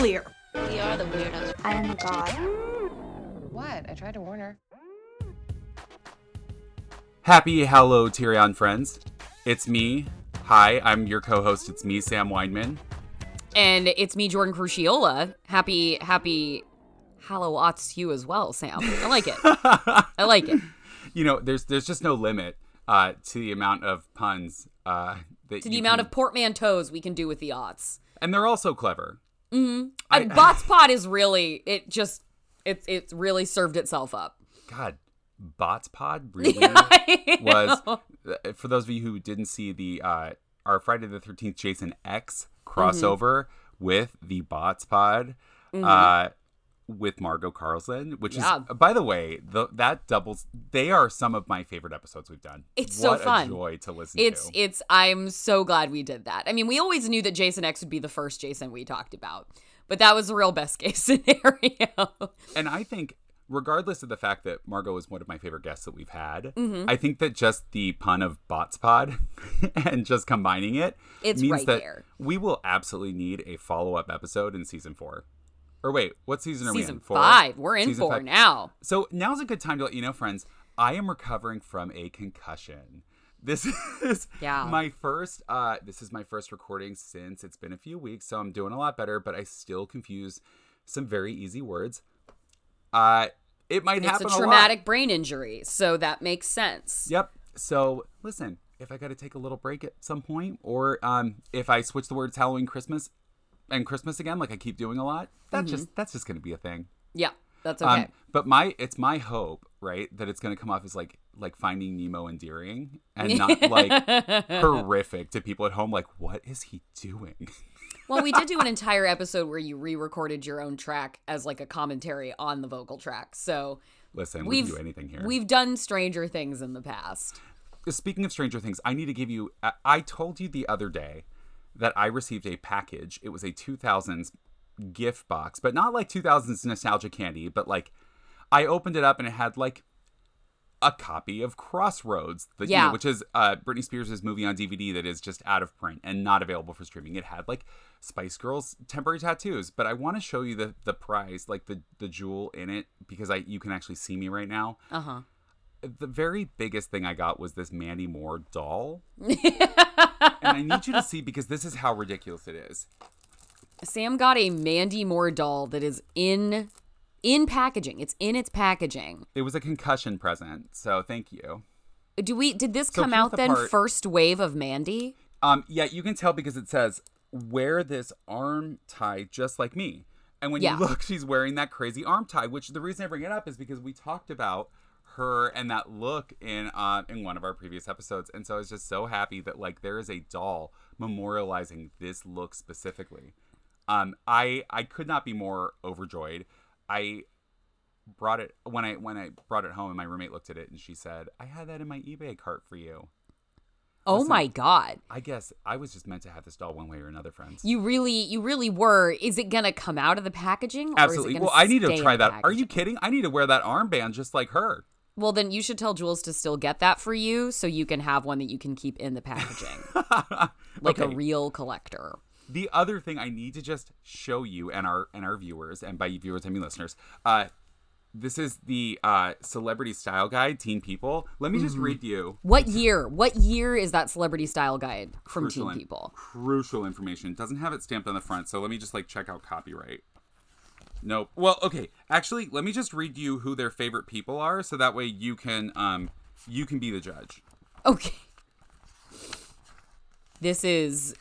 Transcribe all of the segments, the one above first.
clear. We are the weirdos. I am a god. What? I tried to warn her. Happy hello, Tyrion friends. It's me. Hi, I'm your co-host. It's me, Sam Weinman. And it's me, Jordan Crucchiola. Happy, happy Hallowots to you as well, Sam. I like it. I like it. You know, there's there's just no limit uh, to the amount of puns uh, that To the you amount can- of portmanteaus we can do with the aughts. and they're also clever. And I- Bots Pod is really, it just, it, it's really served itself up. God, Bots Pod really was. uh, For those of you who didn't see the uh, our Friday the Thirteenth Jason X Mm-hmm. crossover with the Bots Pod. Uh, with Margot Carlson, which Yeah. is, by the way, the, that doubles. They are some of my favorite episodes we've done. It's so fun. A joy to listen It's to. it's I'm so glad we did that. I mean, we always knew that Jason X would be the first Jason we talked about. But that was the real best case scenario. And I think, regardless of the fact that Margot is one of my favorite guests that we've had, Mm-hmm. I think that just the pun of Bots Pod and just combining it It's means right that there. we will absolutely need a follow up episode in season four. Or wait, what season are we in? Four? five. We're in Season four five. now. So now's a good time to let you know, friends. I am recovering from a concussion. This is Yeah. my first. Uh, this is my first recording since it's been a few weeks, so I'm doing a lot better. But I still confuse some very easy words. Uh, it might happen. It's a traumatic brain injury, so that makes sense. Yep. So listen, if I got to take a little break at some point, or um, if I switch the words Halloween, Christmas, and Christmas again, like I keep doing a lot, that's just that's just gonna be a thing. Yeah, that's okay. Um, but my it's my hope, right, that it's gonna come off as like like finding Nemo endearing and not like horrific to people at home. Like, what is he doing? well, we did do an entire episode where you re-recorded your own track as like a commentary on the vocal track. So Listen, we can do anything here. we've done stranger things in the past. Speaking of Stranger Things, I need to give you. I- I told you the other day that I received a package. It was a 2000s gift box, but not like 2000s nostalgia candy, but like I opened it up and it had like a copy of Crossroads, the, you know, Yeah. which is uh, Britney Spears' movie on DVD that is just out of print and not available for streaming. It had like Spice Girls temporary tattoos, but I want to show you the the prize, like the the jewel in it, because I you can actually see me right now Uh huh. The very biggest thing I got was this Mandy Moore doll. and I need you to see because this is how ridiculous it is. Sam got a Mandy Moore doll that is in in packaging. It's in its packaging. It was a concussion present, so thank you. Do we did this So come out the then part- first wave of Mandy? Um, yeah, you can tell because it says wear this arm tie just like me. And when Yeah. you look, she's wearing that crazy arm tie. Which the reason I bring it up is because we talked about her and that look in uh, in one of our previous episodes, and so I was just so happy that like there is a doll memorializing this look specifically. Um, I I could not be more overjoyed. I brought it when I when I brought it home, and my roommate looked at it and she said, "I had that in my eBay cart for you." Oh Listen. my god. I guess I was just meant to have this doll one way or another, friends. You really you really were. Is it going to come out of the packaging or Absolutely. is it Well, I need to try that. Are you kidding? I need to wear that armband just like her. Well, then you should tell Jules to still get that for you so you can have one that you can keep in the packaging. like a real collector. The other thing I need to just show you and our and our viewers, and by viewers I mean listeners, uh, this is the uh, celebrity style guide, Teen People. Let me just Mm-hmm. read you What year? What year is that celebrity style guide from crucial Teen in- People? Crucial information. It doesn't have it stamped on the front, so let me just like check out copyright. Nope. Well, okay. Actually, let me just read you who their favorite people are, so that way you can um you can be the judge. Okay. This is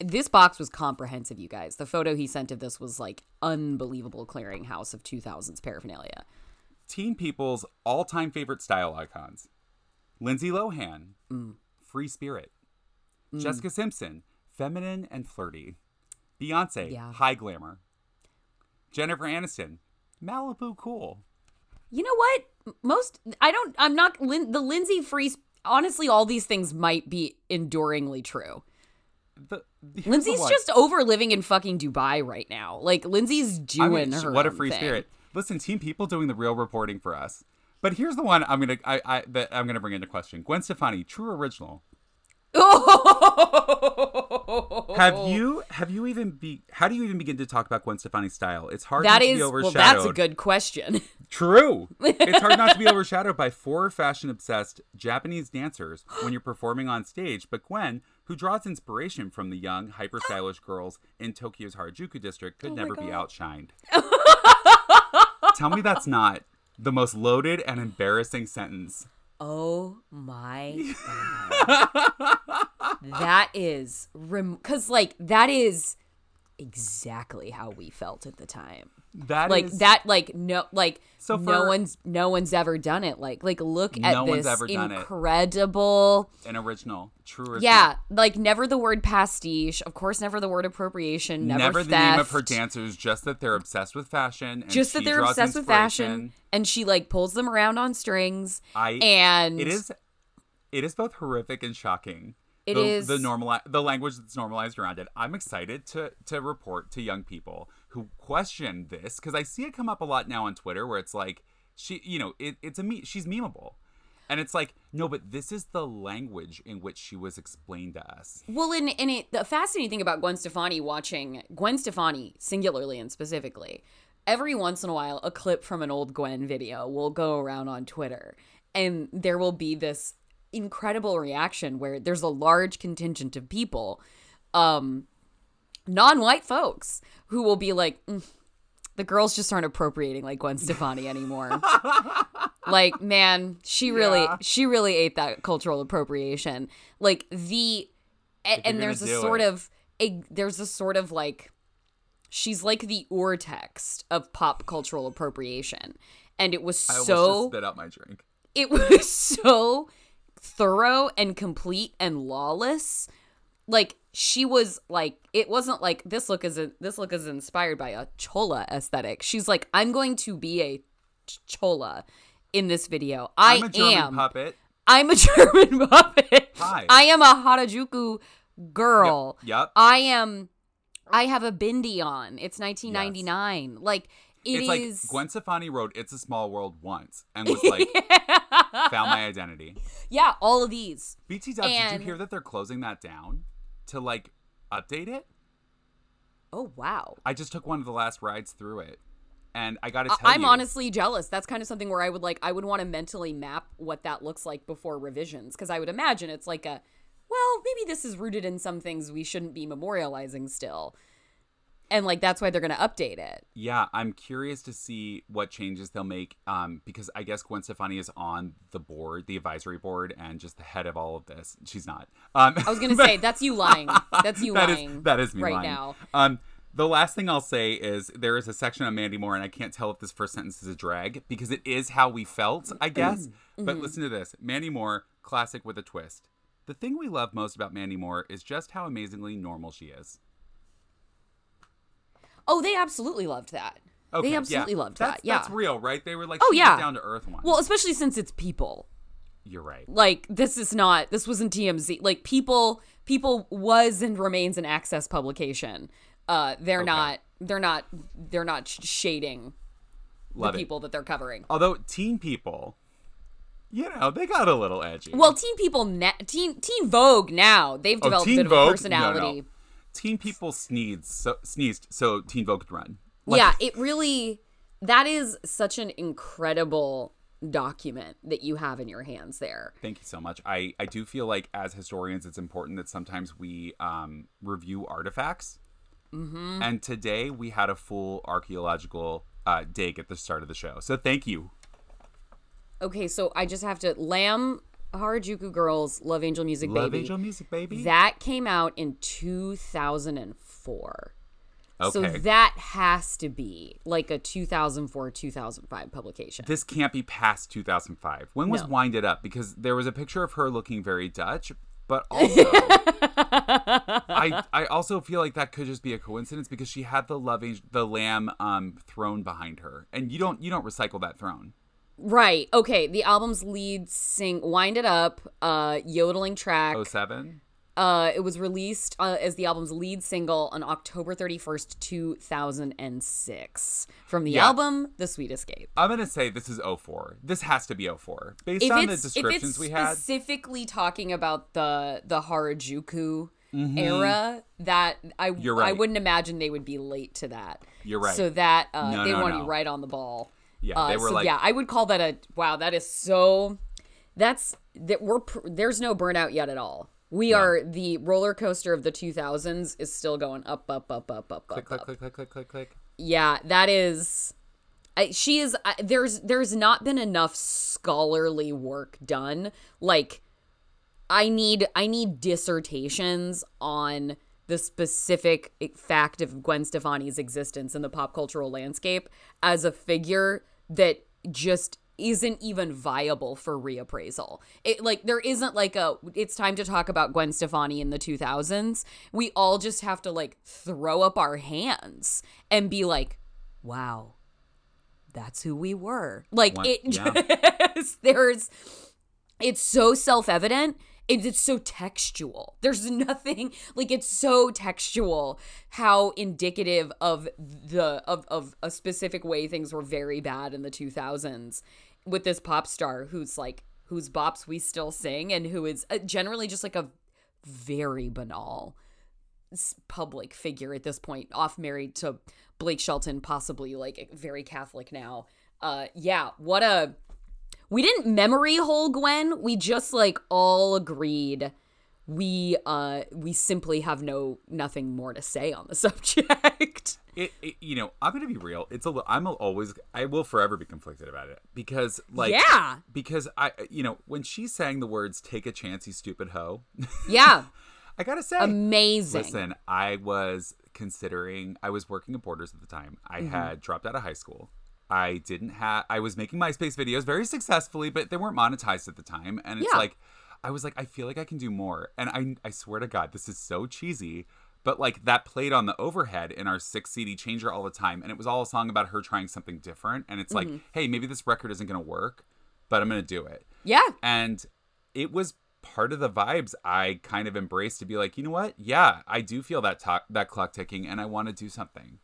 this box was comprehensive, you guys. The photo he sent of this was like unbelievable clearinghouse of 2000s paraphernalia. Teen People's all-time favorite style icons: Lindsay Lohan, Mm. free spirit; Jessica Simpson, feminine and flirty; Beyonce, Yeah. high glamour; Jennifer Aniston, Malibu cool. You know what? Most I don't I'm not Lin, the Lindsay Freeze honestly all these things might be enduringly true. The, Lindsay's just over living in fucking Dubai right now. Like Lindsay's I doing mean, her what a free thing. spirit. Listen, Teen People doing the real reporting for us. But here's the one I'm gonna I, I that I'm gonna bring into question. Gwen Stefani, true original. Have you have you even be how do you even begin to talk about Gwen Stefani's style? It's hard That not to is be well. overshadowed. That's a good question. True. it's hard not to be overshadowed by four fashion obsessed Japanese dancers when you're performing on stage, but Gwen, who draws inspiration from the young, hyper stylish girls in Tokyo's Harajuku district, could Oh never be outshined. Tell me that's not the most loaded and embarrassing sentence. Oh my god. that is cuz like that is exactly how we felt at the time. That like is- that like no like So no one's no one's ever done it like like look at No one's this ever done it. incredible an original, true original. yeah like never the word pastiche of course never the word appropriation never, Never the name of her dancers, just that they're obsessed with fashion. And just that they're obsessed with fashion and she like pulls them around on strings I and it is it is both horrific and shocking. It the, is- the normal the language that's normalized around it. I'm excited to to report to young people who question this because I see it come up a lot now on Twitter where it's like she you know it, it's a me she's memeable. And it's like, no, but this is the language in which she was explained to us. Well, and, and it, the fascinating thing about Gwen Stefani watching Gwen Stefani singularly and specifically, every once in a while, a clip from an old Gwen video will go around on Twitter, and there will be this incredible reaction where there's a large contingent of people, um, non-white folks, who will be like. "Mm, the girls just aren't appropriating like Gwen Stefani anymore. like, man, she really Yeah. she really ate that cultural appropriation. Like the a- and there's a sort it. of a there's a sort of like she's like the ur text of pop cultural appropriation. And it was I so spit out my drink. it was so thorough and complete and lawless like she was like it wasn't like this look is a, this look is inspired by a chola aesthetic. She's like i'm going to be a chola in this video. I I'm a German am. puppet. i'm a german puppet. Hi. i am a harajuku girl. Yep. i am i have a bindi on. It's 1999 like it it's is- like Gwen Stefani wrote "It's a Small World" once and was like, found my identity. yeah all of these. BT Dubs, did you hear that they're closing that down to like update it? oh wow I just took one of the last rides through it, and I got to I- tell I'm you, honestly jealous. That's kind of something where I would like I would want to mentally map what that looks like before revisions because I would imagine it's like a well, maybe this is rooted in some things we shouldn't be memorializing still. And like that's why they're going to update it. yeah, I'm curious to see what changes they'll make. Um, because I guess Gwen Stefani is on the board, the advisory board, and just the head of all of this. She's not. Um, I was going to say that's you lying. That's you that is- lying. that is me lying right lying. now. Um, the last thing I'll say is there is a section on Mandy Moore, and I can't tell if this first sentence is a drag because it is how we felt, I guess. Mm-hmm. But listen to this Mandy Moore, classic with a twist. The thing we love most about Mandy Moore is just how amazingly normal she is. Oh, they absolutely loved that. Okay, they yeah. absolutely loved that's, that. Yeah. That's real, right? They were like, Oh, yeah. down to earth one. well, especially since it's people. you're right. like this is not this wasn't TMZ. Like people people was and remains an access publication. Uh they're Okay. not they're not they're not shading Love the it. people that they're covering. Although teen people, you know, they got a little edgy. Well, teen people na- teen teen Vogue now, they've Oh, developed Teen a bit Vogue? of a personality. no. Teen people sneezed, so sneezed, so Teen Vogue could run. Like, yeah, it really that is such an incredible document that you have in your hands there. Thank you so much. I, I do feel like as historians, it's important that sometimes we um, review artifacts. Mm-hmm. And today we had a full archaeological uh, dig at the start of the show. So thank you. Okay, so I just have to Lamb Harajuku Girls Love Angel Music Love Baby. Angel Music, baby. That came out in 2004. Okay. So that has to be like a 2004 2005 publication. this can't be past 2005. When was No. Wind It Up? Because there was a picture of her looking very Dutch, but also I I also feel like that could just be a coincidence because she had the love Angel, the lamb um throne behind her, and you don't you don't recycle that throne. Right. Okay. The album's lead sing Wind It Up, uh, yodeling track. 07? Uh, it was released uh, as the album's lead single on October 31st, 2006, from the Yeah. album The Sweet Escape. I'm gonna say this is 04. This has to be 04 based If on the descriptions we had. specifically talking about the the Harajuku era, that I Mm-hmm. You're I right. wouldn't imagine they would be late to that. You're right. So that uh, No, they no, want to no. be right on the ball. Yeah, Uh, they were so like- yeah, I would call that a wow. That is so. That's that we're there's no burnout yet at all. We are the roller coaster of the 2000s is still going up, up, up, up, up, click, up, click, up. click, click, click, click, click. Yeah, that is. I, she is. I, there's there's not been enough scholarly work done. Like, I need I need dissertations on the specific fact of Gwen Stefani's existence in the pop cultural landscape as a figure that just isn't even viable for reappraisal. It like there isn't like a it's time to talk about Gwen Stefani in the 2000s. We all just have to like throw up our hands and be like, "Wow. That's who we were." Like What- it yeah. just there's it's so self-evident it, it's so textual. There's nothing like it's so textual how indicative of the of, of a specific way things were very bad in the 2000s with this pop star who's like whose bops we still sing and who is uh, generally just like a very banal public figure at this point off married to blake shelton possibly like very catholic now. Uh yeah what a we didn't memory hole Gwen. We just like all agreed we uh we simply have no nothing more to say on the subject. It, it, you know, I'm gonna be real. It's a. I'm always. I will forever be conflicted about it because, like, yeah. because I, you know, when she sang the words "Take a chance, you stupid hoe," Yeah. I gotta say, Amazing. Listen, I was considering. I was working at Borders at the time. I Mm-hmm. had dropped out of high school. I didn't have. I was making MySpace videos very successfully, but they weren't monetized at the time. And it's Yeah. like, I was like, I feel like I can do more. And I, I swear to God, this is so cheesy. But like that played on the overhead in our six CD changer all the time, and it was all a song about her trying something different. And it's like, Mm-hmm. hey, maybe this record isn't gonna work, but I'm gonna do it Yeah. and it was part of the vibes I kind of embraced to be like, you know what? Yeah, I do feel that to- that clock ticking, and I want to do something.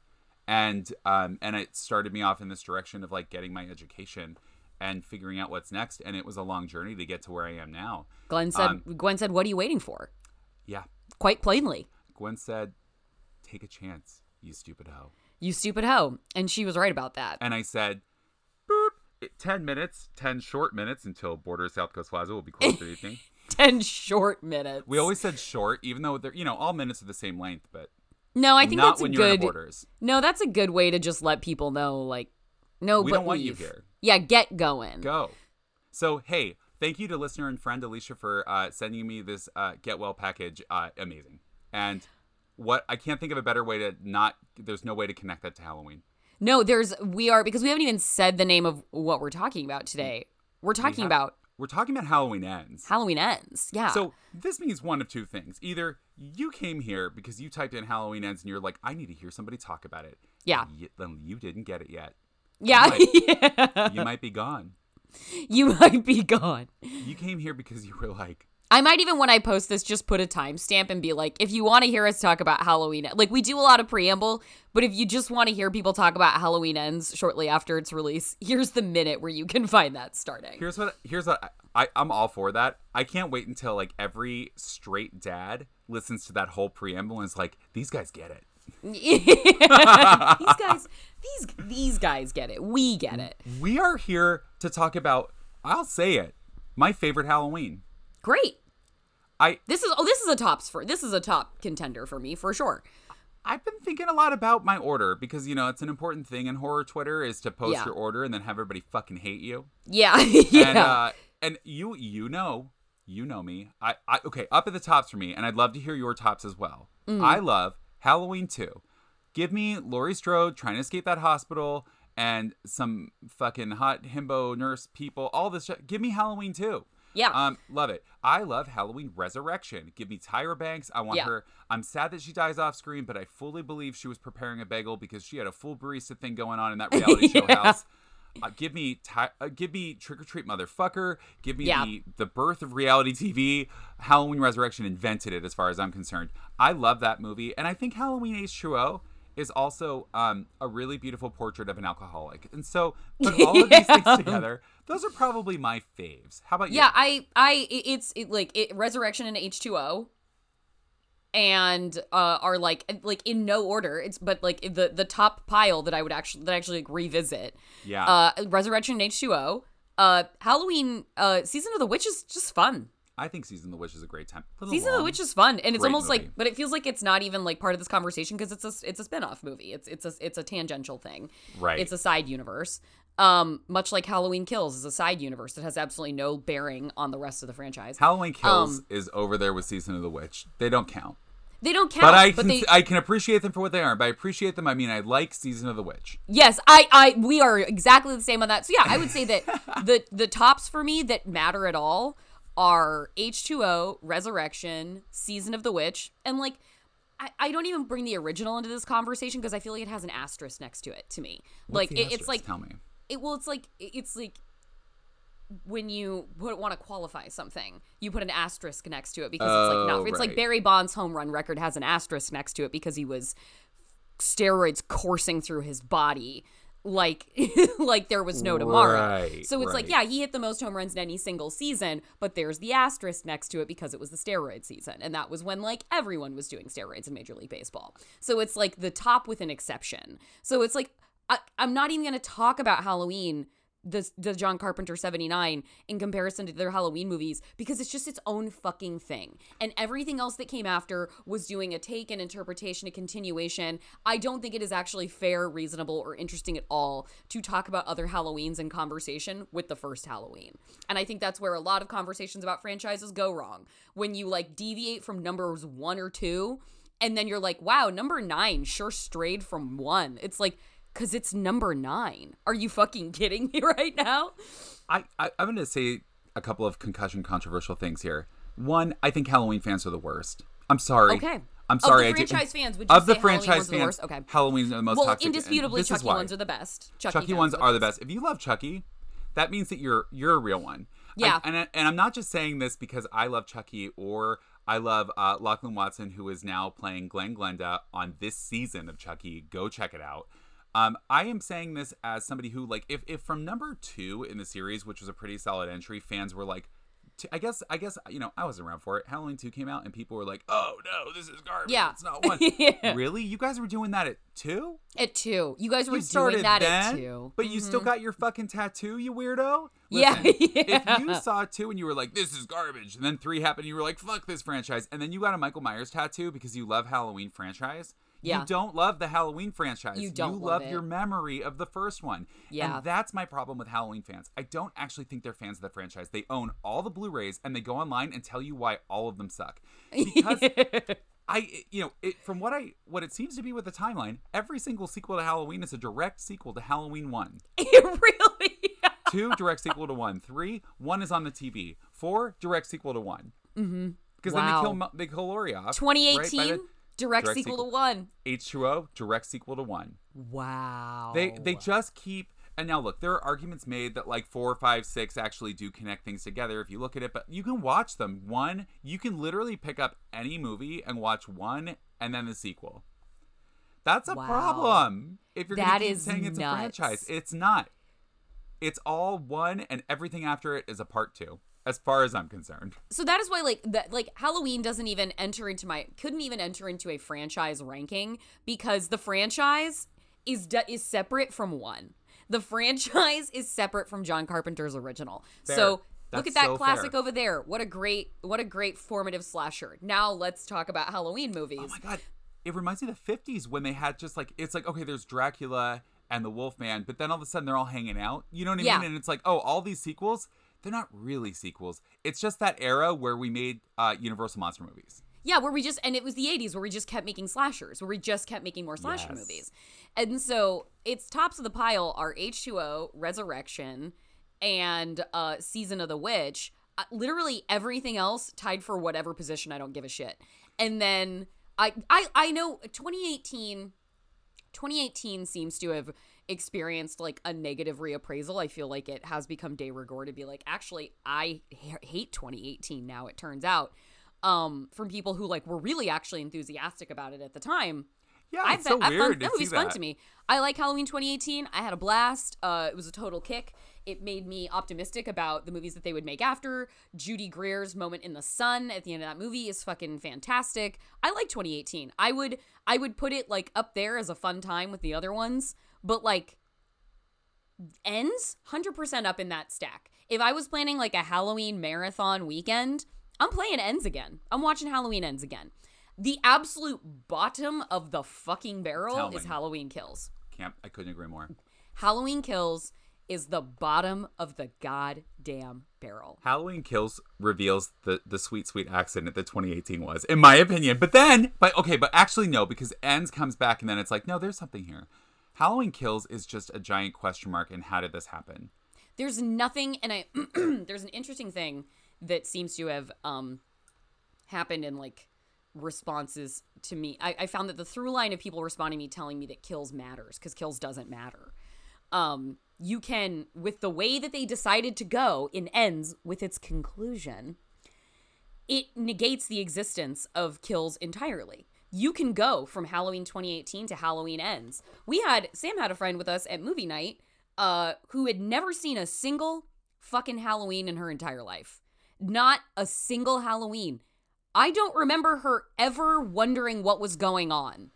And um, and it started me off in this direction of like getting my education and figuring out what's next. And it was a long journey to get to where I am now. Glenn said Um, Gwen said, What are you waiting for? Yeah, Quite plainly. Gwen said, "Take a chance, you stupid hoe." You stupid hoe. And she was right about that. And I said, "Boop." Ten minutes, ten short minutes until Border South Coast Plaza will be closed for the evening. Ten short minutes. We always said short, even though they're you know all minutes are the same length, but No, I think not that's a good No, that's a good way to just let people know, like, no, We but don't want you here. Yeah, get going. go. So hey, thank you to listener and friend Alicia for uh, sending me this uh, get well package. Uh, amazing. And what I can't think of a better way to not. There's no way to connect that to Halloween. No, there's we are because we haven't even said the name of what we're talking about today. We're talking have- about We're talking about Halloween ends. Halloween ends. Yeah. So this means one of two things: either you came here because you typed in Halloween ends and you're like, I need to hear somebody talk about it. Yeah. Y- Then you didn't get it yet. yeah, yeah. You might be gone. you might be gone. You came here because you were like, I might even when I post this just put a timestamp and be like, if you want to hear us talk about Halloween, like we do a lot of preamble, but if you just want to hear people talk about Halloween ends shortly after its release, here's the minute where you can find that starting. Here's what here's what I, I I'm all for that. I can't wait until like every straight dad listens to that whole preamble and is like, these guys get it. these guys, these these guys get it. We get it. We are here to talk about. I'll say it. My favorite Halloween. Great. I This is oh, this is a tops for this is a top contender for me for sure. I've been thinking a lot about my order because you know it's an important thing in horror Twitter is to post Yeah. your order and then have everybody fucking hate you. Yeah, yeah. And uh, and you you know you know me. I, I okay up at the tops for me, and I'd love to hear your tops as well. Mm. I love Halloween two. Give me Laurie Strode trying to escape that hospital and some fucking hot himbo nurse people. All this shit. Give me Halloween two. Yeah. Um, love it. I love Halloween Resurrection. Give me Tyra Banks. I want Yeah. her. I'm sad that she dies off screen, but I fully believe she was preparing a bagel because she had a full barista thing going on in that reality show house. Uh, give me ti uh, give me Trick or Treat Motherfucker. Give me Yeah. the the birth of reality TV. Halloween Resurrection invented it, as far as I'm concerned. I love that movie, and I think Halloween H2O is also um, a really beautiful portrait of an alcoholic. And so, put all of these things together, those are probably my faves. How about you? Yeah, I, I, it's it, like it, Resurrection and H two O, and uh, are like like in no order. It's but like the the top pile that I would actually that I actually like, revisit. Yeah. Uh, Resurrection and H two O. Uh, Halloween. Uh, season of the Witch is just fun. I think Season of the Witch is a great time. Season of the. Witch is fun, and it's almost movie. like, but it feels like it's not even like part of this conversation because it's a it's a spin-off movie. It's it's a it's a tangential thing. Right. It's a side universe. Um, much like Halloween Kills is a side universe that has absolutely no bearing on the rest of the franchise. Halloween Kills um, is over there with Season of the Witch. They don't count. They don't count, But I but can they I can appreciate them for what they are. By appreciate them, I mean I like Season of the Witch. Yes, I, I, we are exactly the same on that. So yeah, I would say that the the tops for me that matter at all are H two O, Resurrection, Season of the Witch, and like. I, I don't even bring the original into this conversation because I feel like it has an asterisk next to it to me. What's like it, it's like tell me. It well, it's like it's like when you put, want to qualify something, you put an asterisk next to it because it's like Oh, not. It's like. Barry Bonds' home run record has an asterisk next to it because he was steroids coursing through his body like like there was no tomorrow. Right, so it's like yeah, he hit the most home runs in any single season, but there's the asterisk next to it because it was the steroid season and that was when like everyone was doing steroids in Major League Baseball. So it's like the top with an exception. So it's like I, I'm not even going to talk about Halloween the the John Carpenter 79 in comparison to their Halloween movies because it's just its own fucking thing. And everything else that came after was doing a take and interpretation, a continuation. I don't think it is actually fair, reasonable, or interesting at all to talk about other Halloweens in conversation with the first Halloween. And I think that's where a lot of conversations about franchises go wrong. When you like deviate from numbers 1 or 2 and then you're like, "Wow, number 9 sure strayed from 1." It's like Cause it's number nine. Are you fucking kidding me right now? I, I I'm going to say a couple of concussion controversial things here. One, I think Halloween fans are the worst. I'm sorry. Okay. I'm Of the sorry. I did- franchise fans, would you of the say Halloween franchise are the fans, worst? Okay. Halloween's the most Well, toxic. indisputably, Chucky ones are the best. Chucky, Chucky ones are the best. If you love Chucky, that means that you're you're a real one. Yeah. I, and I- and I'm not just saying this because I love Chucky or I love uh, Lachlan Watson, who is now playing Glenn Glenda on this season of Chucky. Go check it out. Um, I am saying this as somebody who like if if from number two in the series, which was a pretty solid entry, fans were like. t- I guess I guess you know I wasn't around for it. Halloween two came out and people were like, "Oh no, this is garbage. Yeah. It's not one." Yeah. Really, you guys were doing that at two? At two. You guys were You doing that then, at two. but you still got your fucking tattoo, you weirdo. Yeah, yeah. If you saw two and you were like, "This is garbage," and then three happened, and you were like, "Fuck this franchise," and then you got a Michael Myers tattoo because you love Halloween franchise. Yeah. You don't love the Halloween franchise. You don't You love love your memory of the first one. Yeah. And that's my problem with Halloween fans. I don't actually think they're fans of the franchise. They own all the Blu-rays and they go online and tell you why all of them suck. Because I, you know, it, from what I, what it seems to be with the timeline, every single sequel to Halloween is a direct sequel to Halloween One. it really. Two direct sequel to one. Three, one is on the TV. Four, direct sequel to one. Mm-hmm. Because then they kill they kill Laurie off. 2018, right? Direct, direct sequel, sequel. to one. H2O, direct sequel to one. Wow. They they just keep and now look, there are arguments made that like four, five, six actually do connect things together if you look at it, but you can watch them. One, you can literally pick up any movie and watch one and then the sequel. That's a Wow. problem. If you're That keep saying it's nuts. a franchise, it's not. It's all one, and everything after it is a part two, as far as I'm concerned. so that is why like that like Halloween doesn't even enter into my couldn't even enter into a franchise ranking because the franchise is de- is separate from one. The franchise is separate from John Carpenter's original. Fair. So look at that so classic fair. over there. What a great what a great formative slasher. Now let's talk about Halloween movies. Oh my god, it reminds me of the '50s when they had just like it's like okay, there's Dracula and the Wolfman, but then all of a sudden they're all hanging out. You know what I Yeah. mean? And it's like, oh, all these sequels, they're not really sequels. It's just that era where we made uh, Universal monster movies. Yeah, where we just and it was the 80s where we just kept making slashers, where we just kept making more slasher Yes. movies. And so its tops of the pile are H2O, Resurrection, and uh Season of the Witch. Uh, literally everything else tied for whatever position I don't give a shit. And then I I I know 2018 2018 seems to have experienced like a negative reappraisal, I feel like it has become de rigueur to be like, actually, I h- hate 2018 now. It turns out, um, from people who like were really actually enthusiastic about it at the time. Yeah, I've it's so I've weird fun, that movie's see fun to me. I like Halloween 2018. I had a blast. Uh, it was a total kick. It made me optimistic about the movies that they would make after. Judy Greer's moment in the sun at the end of that movie is fucking fantastic. I like 2018. I would I would put it like up there as a fun time with the other ones, but like ends 100% up in that stack. If I was planning like a Halloween marathon weekend, I'm playing ends again. I'm watching Halloween ends again. The absolute bottom of the fucking barrel Tell is me. Halloween Kills. Can't I couldn't agree more. Halloween Kills is the bottom of the goddamn barrel. Halloween Kills reveals the the sweet sweet accident that 2018 was, in my opinion. But then, but okay, but actually no, because Ends comes back and then it's like, no, there's something here. Halloween Kills is just a giant question mark. And how did this happen? There's nothing, and I there's an interesting thing that seems to have um happened in like responses to me. I, I found that the through line of people responding to me telling me that kills matters because kills doesn't matter. Um, you can with the way that they decided to go in ends with its conclusion, it negates the existence of kills entirely. You can go from Halloween 2018 to Halloween ends. We had Sam had a friend with us at movie night uh who had never seen a single fucking Halloween in her entire life. Not a single Halloween. I don't remember her ever wondering what was going on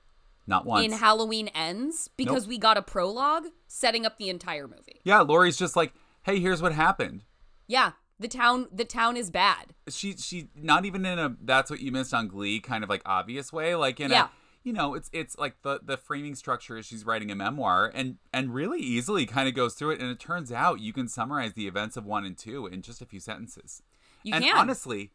Not once. in Halloween ends because we got a prologue setting up the entire movie. yeah, Laurie's just like, hey, here's what happened. Yeah, the town the town is bad. She she not even in a that's what you missed on Glee kind of like obvious way, like in Yeah. a you know, it's it's like the the framing structure is she's writing a memoir and and really easily kind of goes through it and it turns out you can summarize the events of 1 and 2 in just a few sentences. You and can. honestly,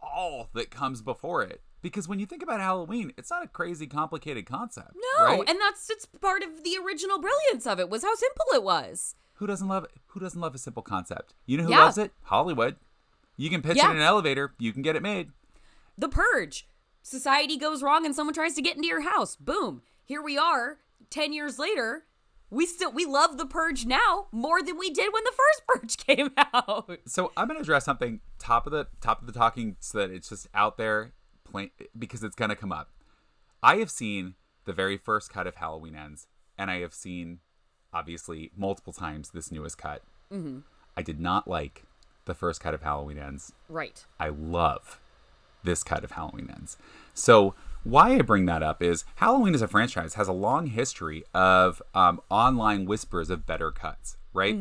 all that comes before it because when you think about Halloween, it's not a crazy complicated concept. No, right? and that's it's part of the original brilliance of it was how simple it was. Who doesn't love who doesn't love a simple concept? You know who Yeah. loves it? Hollywood. You can pitch Yeah. it in an elevator, you can get it made. The purge. Society goes wrong and someone tries to get into your house. Boom. Here we are 10 years later. We still we love the purge now more than we did when the first purge came out. So I'm gonna address something top of the top of the talking so that it's just out there, plain, because it's gonna come up. I have seen the very first cut of Halloween Ends, and I have seen, obviously, multiple times this newest cut. Mm-hmm. I did not like the first cut of Halloween Ends. Right. I love this cut of Halloween Ends. So why I bring that up is Halloween as a franchise has a long history of um, online whispers of better cuts, right?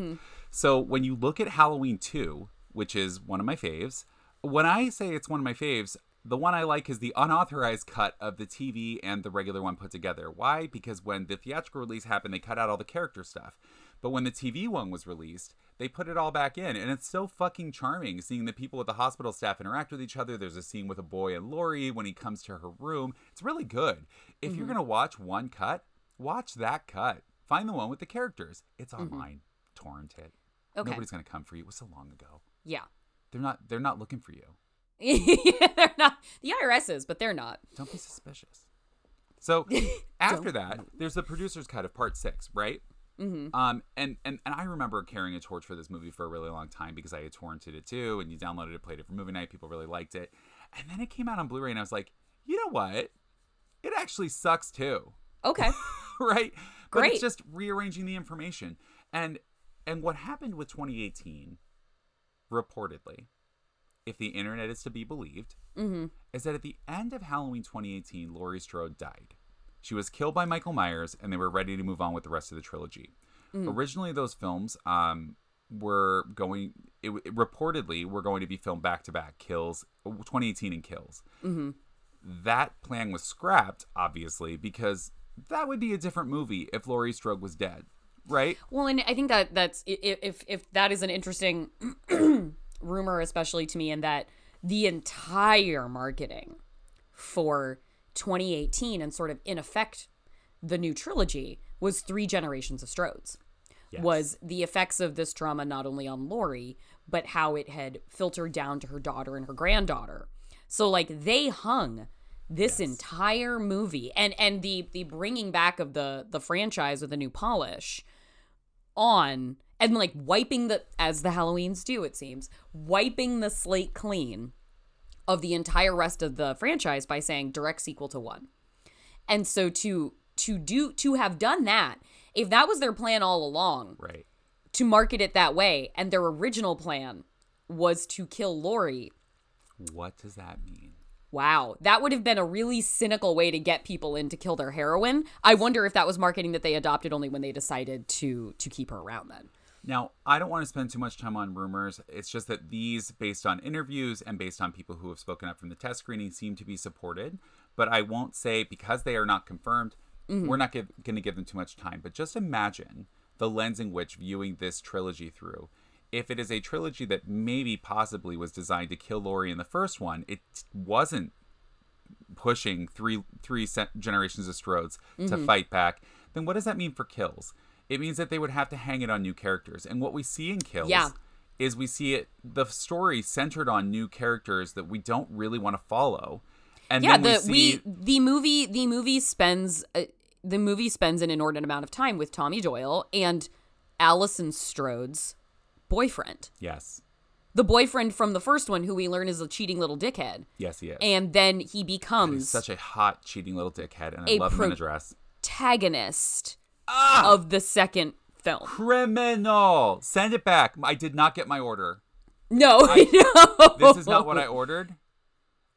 So when you look at Halloween 2, which is one of my faves, when I say it's one of my faves, the one I like is the unauthorized cut of the TV and the regular one put together. Why? Because when the theatrical release happened, they cut out all the character stuff. But when the TV one was released, they put it all back in. And it's so fucking charming seeing the people at the hospital staff interact with each other. There's a scene with a boy and Laurie when he comes to her room. It's really good. If you're mm-hmm. going to watch one cut, watch that cut. Find the one with the characters. It's mm-hmm. online. Torrent it. Okay. Nobody's going to come for you. It was so long ago. Yeah. They're not they're not looking for you. they're not the IRS is, but they're not. Don't be suspicious. So after that, there's the producer's cut of part six, right? Mm-hmm. Um, and, and and I remember carrying a torch for this movie for a really long time because I had torrented it too, and you downloaded it, played it for movie night. People really liked it, and then it came out on Blu-ray, and I was like, you know what? It actually sucks too, Okay. right? But Great. it's just rearranging the information, and and what happened with 2018, reportedly, if the internet is to be believed, mm-hmm. is that at the end of Halloween 2018, Laurie Strode died. She was killed by Michael Myers, and they were ready to move on with the rest of the trilogy. Originally, those films um, were going, it, it reportedly were going to be filmed back to back, Kills 2018 and Kills. Mm-hmm. That plan was scrapped, obviously, because that would be a different movie if Laurie Strode was dead, right? Well, and I think that that's if if that is an interesting rumor, especially to me, in that the entire marketing for 2018 and sort of in effect the new trilogy was three generations of Strodes. Yes. Was the effects of this trauma not only on Laurie, but how it had filtered down to her daughter and her granddaughter. So like they hung this Yes. entire movie and and the the bringing back of the the franchise with a new polish on and like wiping the as the Halloweens do it seems wiping the slate clean of the entire rest of the franchise by saying direct sequel to one. And so to to do to have done that, if that was their plan all along, Right. to market it that way, and their original plan was to kill Laurie, What does that mean? wow, that would have been a really cynical way to get people in to kill their heroine. I wonder if that was marketing that they adopted only when they decided to to keep her around then. Now, I don't want to spend too much time on rumors. It's just that these, based on interviews and based on people who have spoken up from the test screening, seem to be supported. But I won't say because they are not confirmed, mm-hmm. we're not going to give them too much time. But just imagine the lens in which viewing this trilogy through. If it is a trilogy that maybe possibly was designed to kill Laurie in the first one, it wasn't pushing three three generations of Strodes to mm-hmm. fight back, then what does that mean for kills? It means that they would have to hang it on new characters. And what we see in kills Yeah. is we see it the story centered on new characters that we don't really want to follow. And yeah, then the we see we the movie the movie spends uh, the movie spends an inordinate amount of time with Tommy Doyle and Allison Strode's boyfriend. Yes. The boyfriend from the first one who we learn is a cheating little dickhead. Yes, he is. And then he He's becomes such a hot cheating little dickhead and I A love him in pro- a dress. protagonist Ah! of the second film. Criminal. Send it back. I did not get my order. No, no. This is not what I ordered.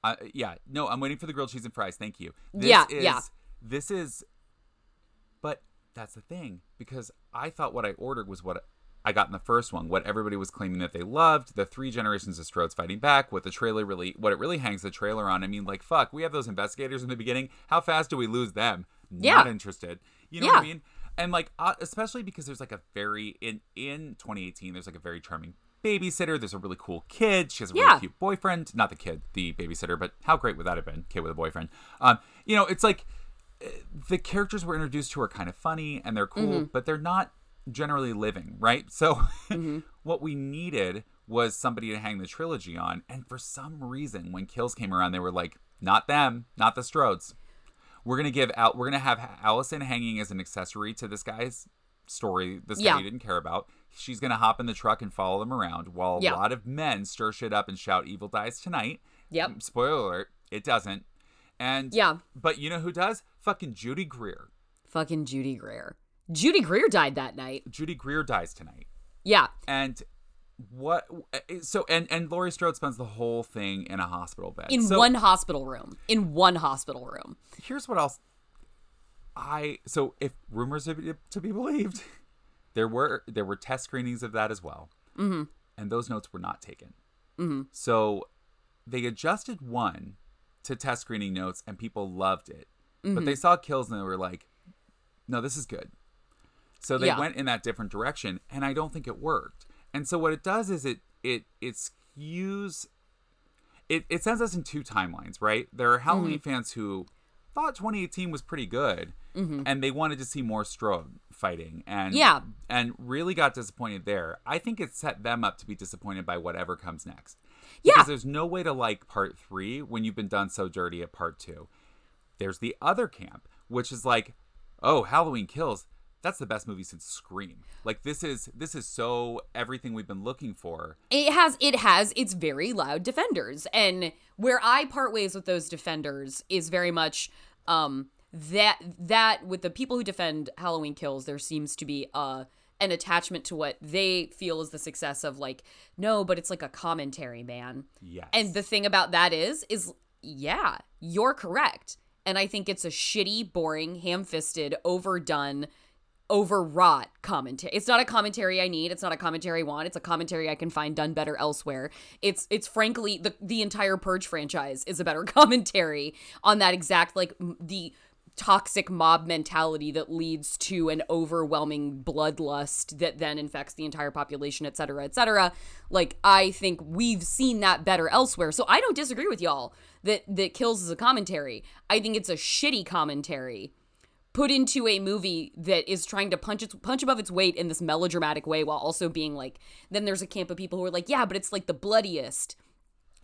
Uh, yeah, no, I'm waiting for the grilled cheese and fries. Thank you. This Yeah, is, yeah. This is, but that's the thing because I thought what I ordered was what I got in the first one. What everybody was claiming that they loved, the three generations of Strodes fighting back. What the trailer really, what it really hangs the trailer on. I mean, like fuck, we have those investigators in the beginning. How fast do we lose them? Yeah. Not interested. You know what I mean? And like, uh, especially because there's like a very in in 2018, there's like a very charming babysitter. There's a really cool kid. She has a really Yeah. cute boyfriend. Not the kid, the babysitter, but how great would that have been? Kid with a boyfriend. Um, you know, it's like uh, the characters we're introduced to are kind of funny and they're cool, Mm-hmm. but they're not generally living, right? So what we needed was somebody to hang the trilogy on. And for some reason, when Kills came around, they were like, not them, not the Strodes. We're gonna give out. We're gonna have Allison hanging as an accessory to this guy's story. This guy Yeah. you didn't care about. She's gonna hop in the truck and follow them around while Yeah. a lot of men stir shit up and shout "Evil dies tonight." Yep. Spoiler alert: it doesn't. And Yeah. but you know who does? Fucking Judy Greer. Fucking Judy Greer. Judy Greer died that night. Judy Greer dies tonight. Yeah. And what? So and and Laurie Strode spends the whole thing in a hospital bed. In So- one hospital room. In one hospital room. here's what else i so if rumors are to be believed there were there were test screenings of that as well mm-hmm. and those notes were not taken mm-hmm. so they adjusted one to test screening notes and people loved it but they saw kills and they were like no this is good so they Yeah. went in that different direction and i don't think it worked and so what it does is it it it skews it, it sends us in two timelines, right? There are Halloween Mm-hmm. fans who thought 2018 was pretty good, and they wanted to see more Strode fighting, and Mm-hmm. Yeah. and really got disappointed there. I think it set them up to be disappointed by whatever comes next. Yeah. because there's no way to like part three when you've been done so dirty at part two. There's the other camp, which is like, oh, Halloween Kills. That's the best movie since Scream. Like this is this is so everything we've been looking for. It has it has its very loud defenders. And where I part ways with those defenders is very much um that that with the people who defend Halloween kills, there seems to be uh an attachment to what they feel is the success of like, no, but it's like a commentary, man. Yes. And the thing about that is, is yeah, you're correct. And I think it's a shitty, boring, ham fisted, overdone, overwrought commentary. It's not a commentary I need. It's not a commentary I want. It's a commentary I can find done better elsewhere. It's it's frankly the the entire Purge franchise is a better commentary on that exact like the toxic mob mentality that leads to an overwhelming bloodlust that then infects the entire population, et cetera, et cetera. Like I think we've seen that better elsewhere. So I don't disagree with y'all that that kills is a commentary. I think it's a shitty commentary put into a movie that is trying to punch its punch above its weight in this melodramatic way while also being like then there's a camp of people who are like yeah but it's like the bloodiest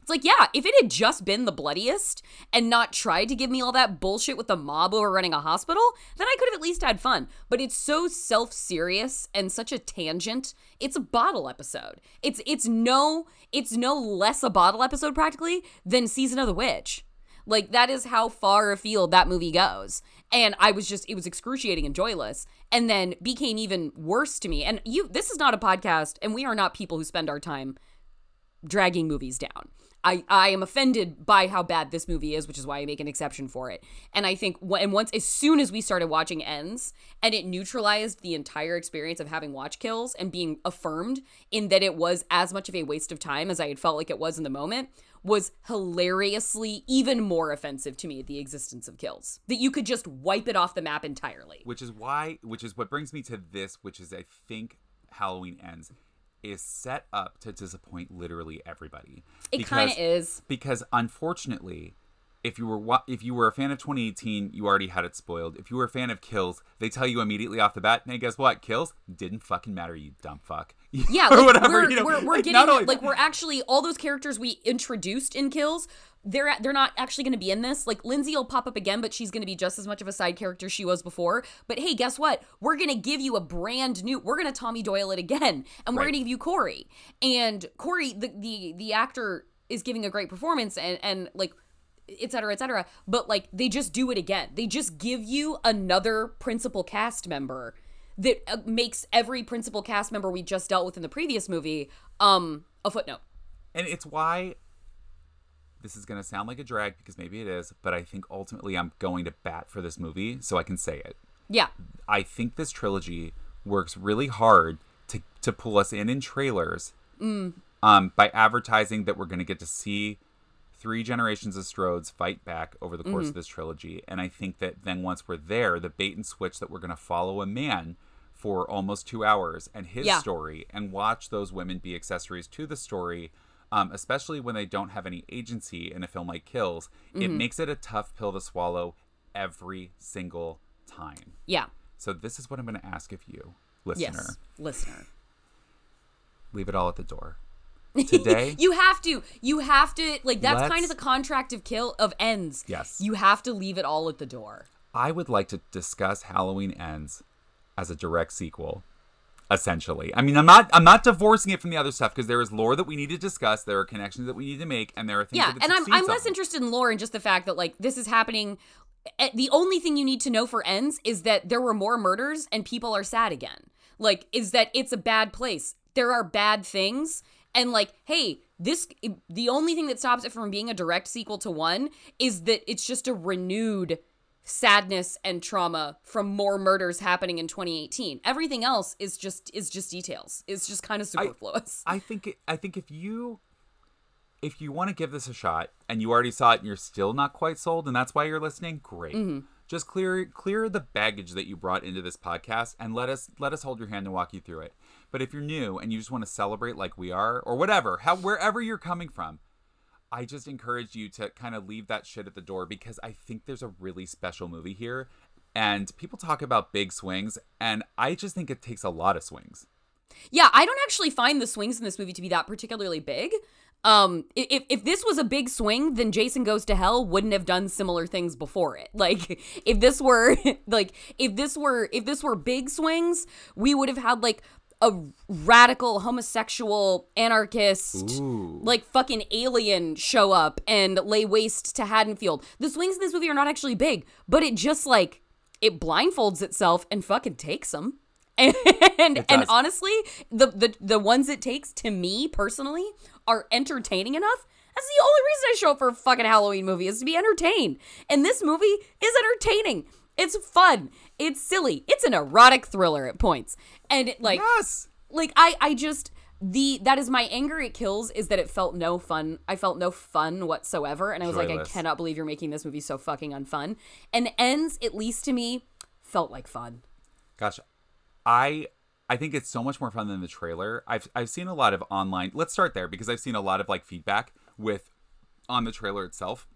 It's like, yeah, if it had just been the bloodiest and not tried to give me all that bullshit with the mob overrunning a hospital, then I could have at least had fun. But it's so self-serious and such a tangent. It's a bottle episode. It's it's no it's no less a bottle episode practically than Season of the Witch. Like that is how far afield that movie goes. And I was just it was excruciating and joyless and then became even worse to me. And you this is not a podcast and we are not people who spend our time dragging movies down. I, I am offended by how bad this movie is, which is why I make an exception for it. And I think, and once, as soon as we started watching Ends, and it neutralized the entire experience of having watch kills and being affirmed in that it was as much of a waste of time as I had felt like it was in the moment, was hilariously even more offensive to me at the existence of kills. That you could just wipe it off the map entirely. Which is why, which is what brings me to this, which is I think Halloween ends is set up to disappoint literally everybody. It kind of is because unfortunately, if you were if you were a fan of 2018, you already had it spoiled. If you were a fan of Kills, they tell you immediately off the bat, "Hey, guess what? Kills didn't fucking matter, you dumb fuck." Yeah, like, whatever. We're, you know, we're, we're like, getting like we're actually all those characters we introduced in Kills they're they're not actually going to be in this. Like Lindsay will pop up again, but she's going to be just as much of a side character she was before. But hey, guess what? We're going to give you a brand new. We're going to Tommy Doyle it again, and we're right. going to give you Corey. And Corey, the the the actor, is giving a great performance, and and like et cetera, et cetera. But like they just do it again. They just give you another principal cast member that uh, makes every principal cast member we just dealt with in the previous movie um a footnote. And it's why this is going to sound like a drag because maybe it is, but I think ultimately I'm going to bat for this movie so I can say it. Yeah. I think this trilogy works really hard to, to pull us in in trailers mm. um, by advertising that we're going to get to see three generations of Strodes fight back over the course mm-hmm. of this trilogy. And I think that then once we're there, the bait and switch that we're going to follow a man for almost two hours and his yeah. story and watch those women be accessories to the story – um, especially when they don't have any agency in a film like Kills, mm-hmm. it makes it a tough pill to swallow every single time. Yeah. So this is what I'm going to ask of you, listener. Yes, listener. Leave it all at the door. Today, you have to. You have to. Like that's kind of the contract of kill of ends. Yes. You have to leave it all at the door. I would like to discuss Halloween Ends as a direct sequel essentially. I mean, I'm not I'm not divorcing it from the other stuff because there is lore that we need to discuss, there are connections that we need to make, and there are things. Yeah, and I'm I'm less interested in lore and just the fact that like this is happening. Eh, the only thing you need to know for ends is that there were more murders and people are sad again. Like, is that it's a bad place. There are bad things, and like, hey, this the only thing that stops it from being a direct sequel to one is that it's just a renewed sadness and trauma from more murders happening in 2018. Everything else is just is just details. It's just kind of superfluous. I, I think I think if you if you want to give this a shot and you already saw it and you're still not quite sold and that's why you're listening, great. Mm-hmm. Just clear clear the baggage that you brought into this podcast and let us let us hold your hand and walk you through it. But if you're new and you just want to celebrate like we are or whatever, how wherever you're coming from, I just encourage you to kind of leave that shit at the door because I think there's a really special movie here. And people talk about big swings, and I just think it takes a lot of swings. Yeah, I don't actually find the swings in this movie to be that particularly big. Um, if if this was a big swing, then Jason Goes to Hell wouldn't have done similar things before it. Like if this were like if this were if this were big swings, we would have had like a radical homosexual anarchist Ooh. like fucking alien show up and lay waste to Haddonfield. The swings in this movie are not actually big, but it just like it blindfolds itself and fucking takes them. And and honestly, the, the the ones it takes to me personally are entertaining enough. That's the only reason I show up for a fucking Halloween movie is to be entertained. And this movie is entertaining. It's fun. It's silly. It's an erotic thriller at points. And it, like yes. like I I just the that is my anger it kills is that it felt no fun. I felt no fun whatsoever and I was Joyless. like I cannot believe you're making this movie so fucking unfun. And ends at least to me felt like fun. Gosh. I I think it's so much more fun than the trailer. I've I've seen a lot of online. Let's start there because I've seen a lot of like feedback with on the trailer itself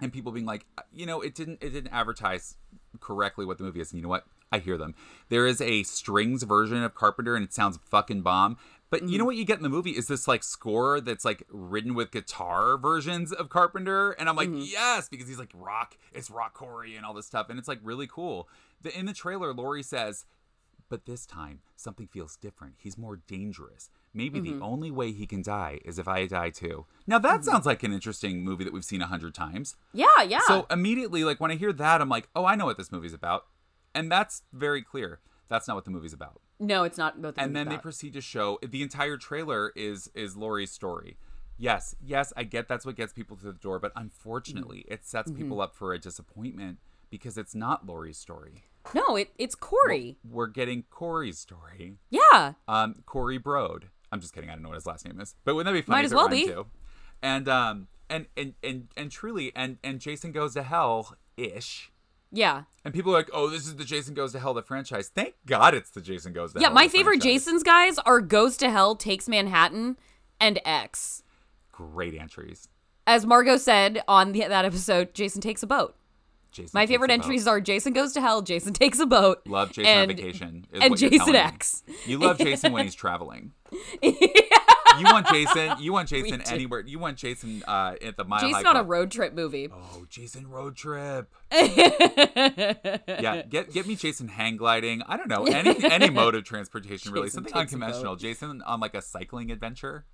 and people being like, uh, you know, it didn't it didn't advertise correctly what the movie is. And you know what? I hear them. There is a strings version of Carpenter, and it sounds fucking bomb. But you know mm-hmm. what you get in the movie is this like score that's like written with guitar versions of Carpenter, and I'm like, mm-hmm. yes, because he's like rock, it's rock Corey and all this stuff, and it's like really cool. The, in the trailer, Laurie says, "But this time something feels different. He's more dangerous. Maybe the mm-hmm. only way he can die is if I die too." Now that mm-hmm. sounds like an interesting movie that we've seen a hundred times. Yeah, yeah. So immediately, like when I hear that, I'm like, oh, I know what this movie's about, and that's very clear. That's not what the movie's about no, it's not both. and then they proceed to show the entire trailer is is Laurie's story. Yes, yes, I get that's what gets people to the door, but mm-hmm. unfortunately, it sets people up for a disappointment because it's not Laurie's story. no, it it's Corey. We're getting Corey's story. yeah, Um, Corey Broad. I'm just kidding. I don't know what his last name is, but wouldn't that be funny? Might as well be. Too? And um, and and and and truly, and and Jason goes to hell ish. yeah, And people are like, "Oh, this is the Jason Goes to Hell the franchise." Thank God it's the Jason Goes to yeah. Hell. Yeah, my favorite franchise. Jason's guys are Goes to Hell, Takes Manhattan, and X. Great entries. As Margot said on the, that episode, Jason takes a boat. Jason My favorite a boat. entries are Jason goes to hell, Jason takes a boat, Love Jason and, on vacation. And Jason. X. You love Jason when he's traveling. You want Jason. You want Jason anywhere. You want Jason uh, at the Mile Jason High on a road trip movie. Oh, Jason road trip. yeah, get get me Jason hang gliding. I don't know any any mode of transportation really. Jason Something unconventional. Jason on like a cycling adventure.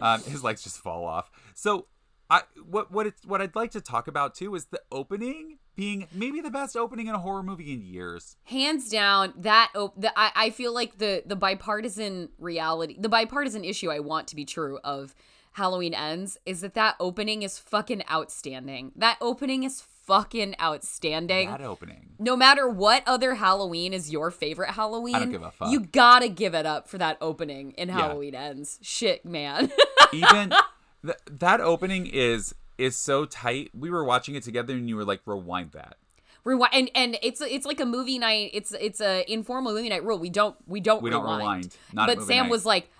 um, his legs just fall off. So, I what what it's what I'd like to talk about too is the opening being maybe the best opening in a horror movie in years. Hands down, that op- the, I, I feel like the the bipartisan reality, the bipartisan issue I want to be true of Halloween ends is that that opening is fucking outstanding. That opening is fucking outstanding. That opening. no matter what other Halloween is your favorite Halloween, I don't give a fuck. you gotta give it up for that opening in Halloween Ends. Shit, man. even th- that opening is is so tight. We were watching it together, and you were like, "Rewind that." rewind and and it's it's like a movie night. It's it's a informal movie night rule. We don't we don't We don't rewind. rewind. Not but Sam night. was like,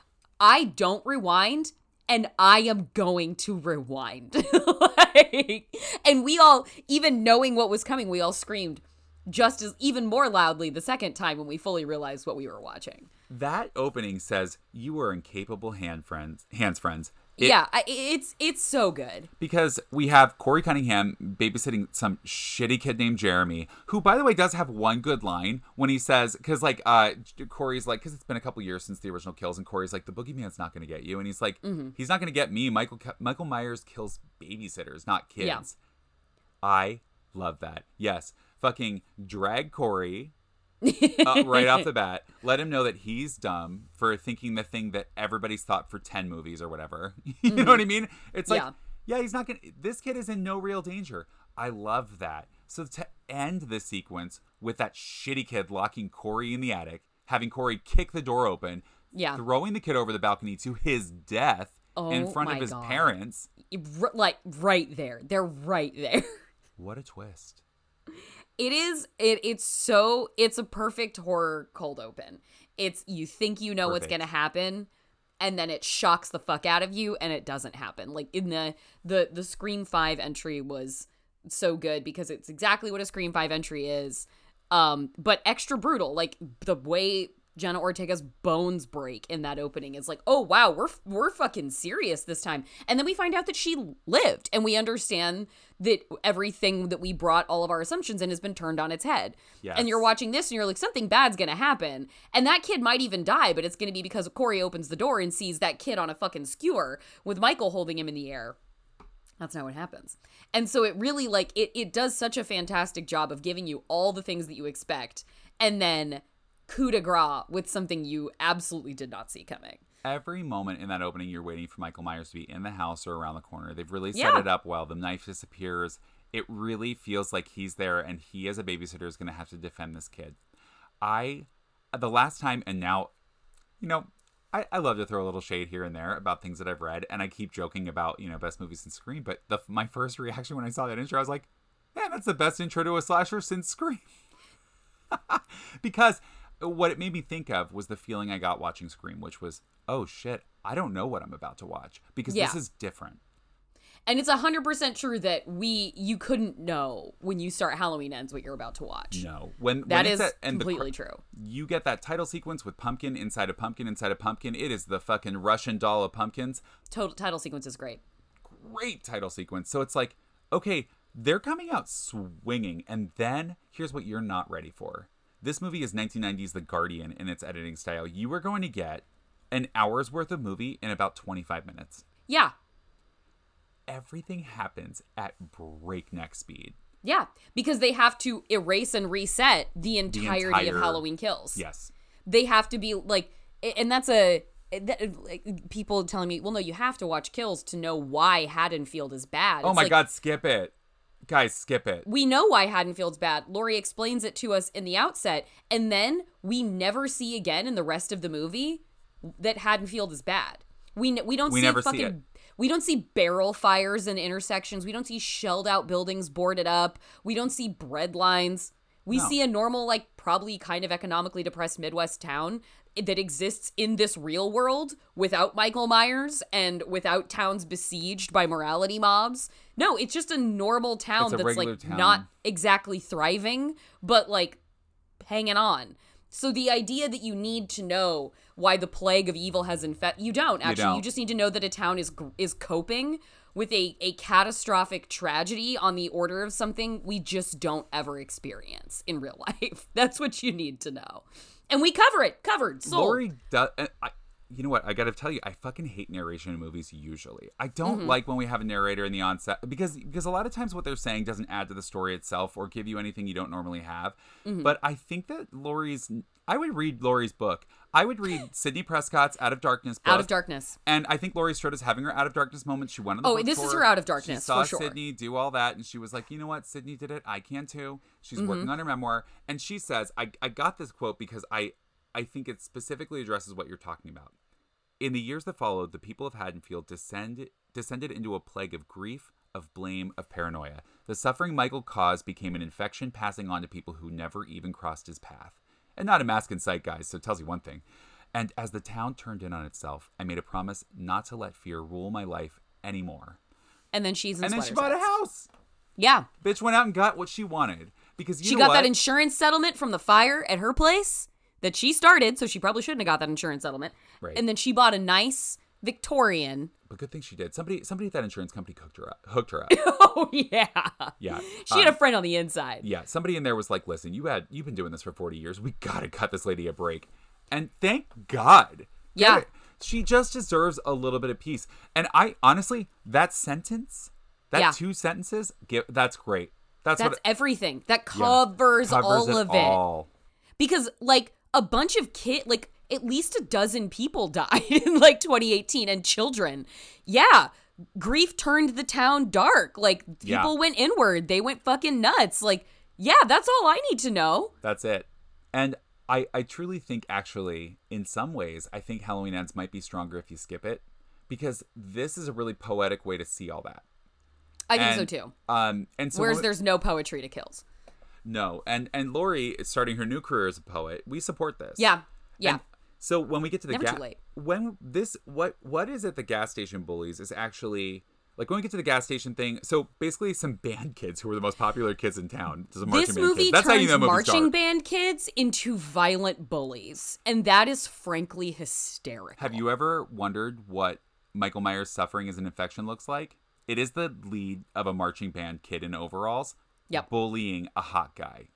I don't rewind. And I am going to rewind. like, and we all, even knowing what was coming, we all screamed just as even more loudly the second time when we fully realized what we were watching. That opening says you are incapable hand friends, hands friends. It- yeah, I, it's it's so good. because we have Corey Cunningham babysitting some shitty kid named Jeremy, who, by the way, does have one good line when he says, because like uh, Corey's like, because it's been a couple years since the original kills, and Corey's like, the boogeyman's not going to get you, and he's like, Mm-hmm. he's not going to get me. Michael Michael Myers kills babysitters, not kids. Yeah. I love that. Yes, fucking drag Corey. Uh, right off the bat, let him know that he's dumb for thinking the thing that everybody's thought for 10 movies or whatever. you know what I mean? It's like, Yeah. yeah, he's not going to, this kid is in no real danger. I love that. So to end the sequence with that shitty kid locking Corey in the attic, having Corey kick the door open, Yeah. throwing the kid over the balcony to his death in Oh front of his God. parents. Like right there. They're right there. What a twist. It is it it's so it's a perfect horror cold open. It's you think you know what's going to happen and then it shocks the fuck out of you and it doesn't happen. Like in the the the Scream 5 entry was so good because it's exactly what a Scream 5 entry is. Um but extra brutal. Like the way Jenna Ortega's bones break in that opening It's like, oh wow, we're we're fucking serious this time. And then we find out that she lived, and we understand that everything that we brought all of our assumptions in has been turned on its head. And you're watching this, and you're like, something bad's gonna happen, and that kid might even die, but it's gonna be because Corey opens the door and sees that kid on a fucking skewer with Michael holding him in the air. That's not what happens. And so it really like it it does such a fantastic job of giving you all the things that you expect and then coup de grace with something you absolutely did not see coming. Every moment in that opening, you're waiting for Michael Myers to be in the house or around the corner. They've really set Yeah. it up well. The knife disappears. It really feels like he's there, and he, as a babysitter, is going to have to defend this kid. I, the last time, and now, you know, I, I love to throw a little shade here and there about things that I've read, and I keep joking about, you know, best movies in Scream. But the my first reaction when I saw that intro, I was like, man, that's the best intro to a slasher since Scream. because what it made me think of was the feeling I got watching Scream, which was, oh shit, I don't know what I'm about to watch because this is different. And it's 100% true that we you couldn't know when you start Halloween Ends what you're about to watch. No, when That when it's at- and the completely true. you get that title sequence with pumpkin inside a pumpkin inside a pumpkin. It is the fucking Russian doll of pumpkins. Total title sequence is great. Great title sequence. So it's like, okay, they're coming out swinging, and then here's what you're not ready for. This movie is 1990s The Guardian in its editing style. You are going to get an hour's worth of movie in about 25 minutes. Yeah. Everything happens at breakneck speed. Yeah, because they have to erase and reset the entirety entire- of Halloween Kills. Yes. They have to be like, and that's a eh, that, like, people telling me, well, no, you have to watch Kills to know why Haddonfield is bad. Oh It's my like, god, skip it. Guys, skip it. We know why Haddonfield's bad. Laurie explains it to us in the outset, and then we never see again in the rest of the movie that Haddonfield is bad. We we don't We see see fucking it. we don't see barrel fires in intersections. We don't see shelled out buildings boarded up. We don't see bread lines. We No. see a normal like probably kind of economically depressed Midwest town that exists in this real world without Michael Myers and without towns besieged by morality mobs. No, it's just a normal town a that's like town. not exactly thriving, but like hanging on. So the idea that you need to know why the plague of evil has infected you don't actually. You, don't. just need to know that a town is is coping with a a catastrophic tragedy on the order of something we just don't ever experience in real life. That's what you need to know. And we cover it. Covered. Sold. Laurie does. I, you know what? I gotta tell you, I fucking hate narration in movies. Usually, I don't Mm-hmm. like when we have a narrator in the onset because because a lot of times what they're saying doesn't add to the story itself or give you anything you don't normally have. Mm-hmm. But I think that Laurie's. I would read Laurie's book. I would read Sidney Prescott's Out of Darkness book. Out of darkness. And I think Laurie Strode is having her out of darkness moment. She went on the Oh, this is her out of Darkness. She saw for sure. Sidney do all that, and she was like, you know what? Sidney did it. I can too. She's Mm-hmm. working on her memoir, and she says, I, I got this quote because I I think it specifically addresses what you're talking about. In the years that followed, the people of Haddonfield descend, descended into a plague of grief, of blame, of paranoia. The suffering Michael caused became an infection passing on to people who never even crossed his path. And not a mask in sight, guys, so it tells you one thing. And as the town turned in on itself, I made a promise not to let fear rule my life anymore. And then she's in and then she bought a house. Yeah. Bitch went out and got what she wanted. Because you she got what? that insurance settlement from the fire at her place that she started, so she probably shouldn't have got that insurance settlement. Right. And then she bought a nice Victorian. But good thing she did. Somebody somebody at that insurance company hooked her up. Hooked her up. Oh yeah. Yeah. She had Um, a friend on the inside. Yeah, somebody in there was like, "Listen, you had you've been doing this for 40 years. We got to cut this lady a break." And thank God. Yeah. She just deserves a little bit of peace. And I honestly, that sentence, that Yeah. two sentences, give that's great. That's, That's what everything. That yeah, covers, all it of it. Because like a bunch of kid like at least a dozen people died in like 2018 and children. Yeah. Grief turned the town dark. Like Yeah. people went inward. They went fucking nuts. Like, yeah, that's all I need to know. That's it. And I, I truly think, actually, in some ways, I think Halloween Ends might be stronger if you skip it because this is a really poetic way to see all that. I think so too. Um, and so Whereas there's no poetry to kills. no, and and Laurie is starting her new career as a poet. We support this. Yeah. Yeah. And so when we get to the gas, when this what what is it? The gas station bullies is actually like when we get to the gas station thing. So basically, some band kids who were the most popular kids in town. This band movie. That's turns how you know marching band kids into violent bullies, and that is frankly hysterical. Have you ever wondered what Michael Myers suffering as an infection looks like? It is the lead of a marching band kid in overalls Yep. bullying a hot guy.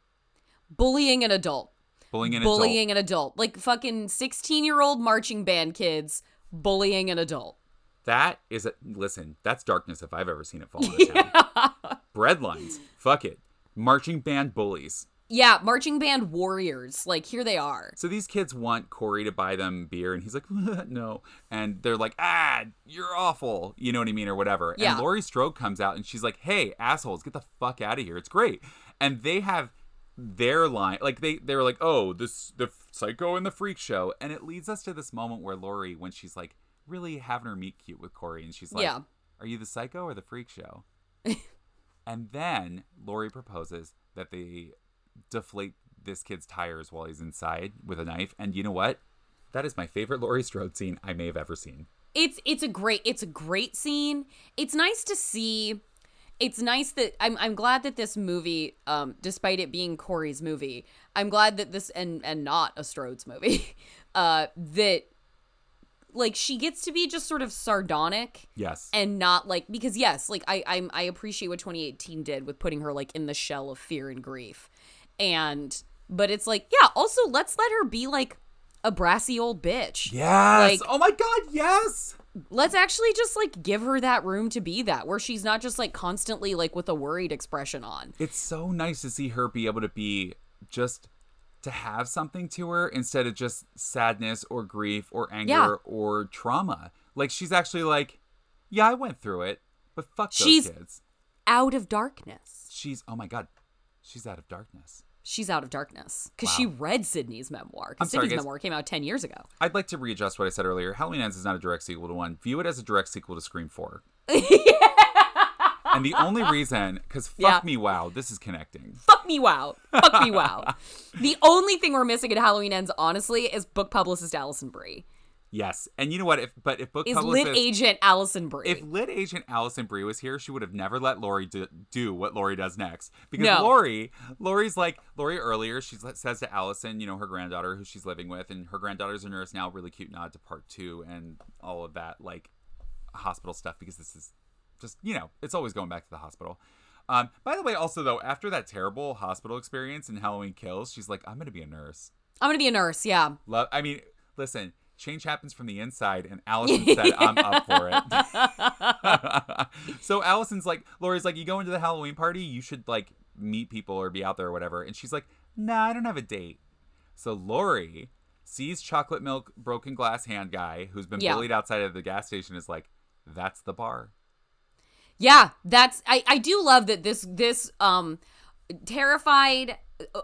bullying an adult? Bullying an adult. an adult, like fucking sixteen-year-old marching band kids bullying an adult. That is a listen, that's darkness if I've ever seen it fall on a town. Bread lines. Fuck it. Marching band bullies. Yeah, marching band warriors. Like here they are. So these kids want Corey to buy them beer, and he's like, no. And they're like, ah, you're awful. You know what I mean? Or whatever. Yeah. And Laurie Strode comes out and she's like, hey, assholes, get the fuck out of here. It's great. And they have their line like they they're like oh this the psycho and the freak show and it leads us to this moment where Laurie when she's like really having her meet cute with Corey and she's like Yeah. are you the psycho or the freak show and then Laurie proposes that they deflate this kid's tires while he's inside with a knife. And you know what? That is my favorite Laurie Strode scene I may have ever seen. it's it's a great it's a great scene. It's nice to see. It's nice that I'm I'm glad that this movie, um, despite it being Corey's movie, I'm glad that this and and not a Strode's movie, uh, that like she gets to be just sort of sardonic Yes. and not like because yes like i i'm i appreciate what 2018 did with putting her like in the shell of fear and grief and but it's like yeah also let's let her be like a brassy old bitch yes. like- oh my god, yes. Let's actually just like give her that room to be that where she's not just like constantly like with a worried expression on It's so nice to see her be able to be just to have something to her instead of just sadness or grief or anger Yeah. or trauma. Like she's actually like, yeah, I went through it, but fuck those She's- kids. out of darkness She's oh my god, she's out of darkness. She's out of darkness because she read sidney's memoir because sidney's guys. memoir came out 10 years ago I'd like to readjust what I said earlier. Halloween Ends is not a direct sequel to one. View it as a direct sequel to Scream 4. yeah. and the only reason, because fuck Yeah. me, wow, this is connecting. Fuck me, wow. Fuck me, wow. The only thing we're missing at Halloween Ends, honestly, is book publicist Alison Brie. Yes, and you know what? If but if book Is lit agent Alison Brie. if lit agent Alison Brie was here, she would have never let Laurie do, do what Laurie does next. Because No. Laurie, Laurie's like Laurie earlier. She says to Allison, you know, her granddaughter who she's living with, and her granddaughter's a nurse now. Really cute nod to part two and all of that like hospital stuff because this is just you know it's always going back to the hospital. Um, by the way, also though, after that terrible hospital experience in Halloween Kills, she's like, I'm gonna be a nurse. I'm gonna be a nurse, yeah. Love. I mean, listen. Change happens from the inside, and Allison said, "I'm up for it." so Allison's like, Laurie's like, "You go into the Halloween party, you should like meet people or be out there or whatever." And she's like, "Nah, I don't have a date." So Laurie sees chocolate milk broken glass hand guy who's been Yeah. bullied outside of the gas station. Is like, "That's the bar." Yeah, that's I, I do love that this this um terrified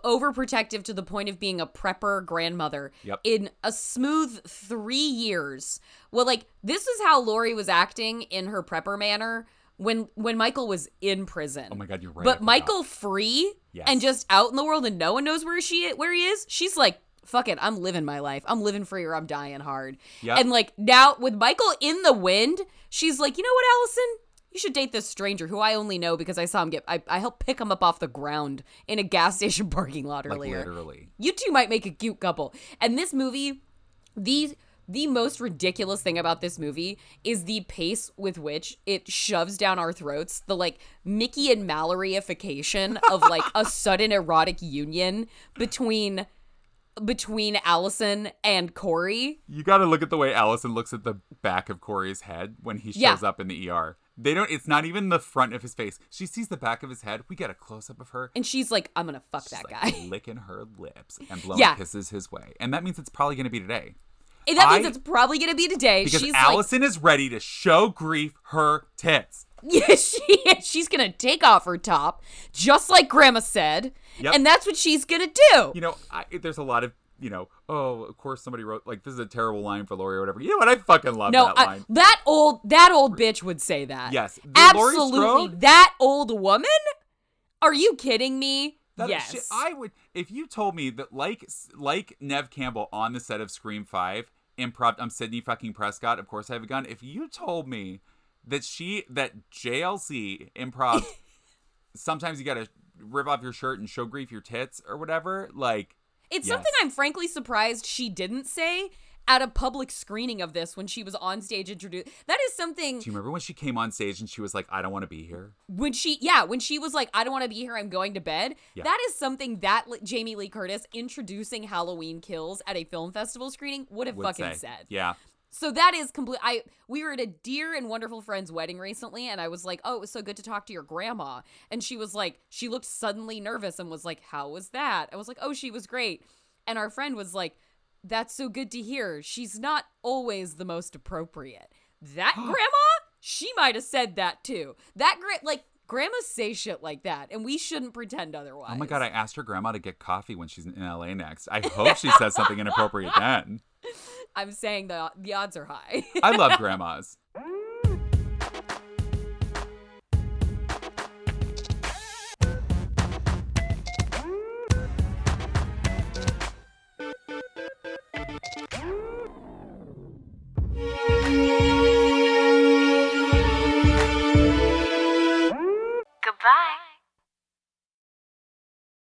overprotective to the point of being a prepper grandmother Yep. in a smooth three years well like this is how laurie was acting in her prepper manner when when michael was in prison Oh my god, you're right. But michael free Yes. and just out in the world and no one knows where she where he is she's like fuck it i'm living my life i'm living free or i'm dying hard Yep. and like now with michael in the wind she's like you know what allison you should date this stranger who i only know because i saw him get i, I helped pick him up off the ground in a gas station parking lot like earlier literally. you two might make a cute couple. And this movie, the the most ridiculous thing about this movie is the pace with which it shoves down our throats the like Mickey and Mallory-ification of like a sudden erotic union between between Allison and Corey. You got to look at the way Allison looks at the back of Corey's head when he shows Yeah. up in the ER. They don't. It's not even the front of his face. She sees the back of his head. We get a close up of her. And she's like, I'm gonna fuck that like guy. licking her lips and blowing Yeah. kisses his way, and that means it's probably going to be today And that means it's probably gonna be today. because she's like Allison is ready to show grief her tits. Yeah, she is. She's gonna take off her top, just like Grandma said, Yep. and that's what she's gonna do. You know, I, there's a lot of you know. Oh, of course somebody wrote like this is a terrible line for Laurie or whatever. You know what? I fucking love no, that I- line. that old that old bitch would say that. Yes, The absolutely. That old woman? Are you kidding me? That yes. shit- I would if you told me that like like Neve Campbell on the set of Scream Five improv. I'm Sidney fucking Prescott. Of course I have a gun. If you told me that she that JLC improv, sometimes you gotta rip off your shirt and show grief your tits or whatever. Like it's yes. something I'm frankly surprised she didn't say at a public screening of this when she was on stage introduced. That is something do you remember when she came on stage and she was like, "I don't want to be here." when she yeah when she was like i don't want to be here i'm going to bed Yeah. that is something that jamie lee curtis introducing halloween kills at a film festival screening would have Would fucking say. said Yeah. So that is complete i we were at a dear and wonderful friend's wedding recently and i was like oh it was so good to talk to your grandma. And she was like she looked suddenly nervous and was like how was that? I was like oh she was great. And our friend was like that's so good to hear. She's not always the most appropriate. That grandma? She might have said that too. That gra- like grandmas say shit like that and we shouldn't pretend otherwise Oh my god, I asked her grandma to get coffee when she's in LA next. I hope she says something inappropriate then. i'm saying the the odds are high I love grandmas.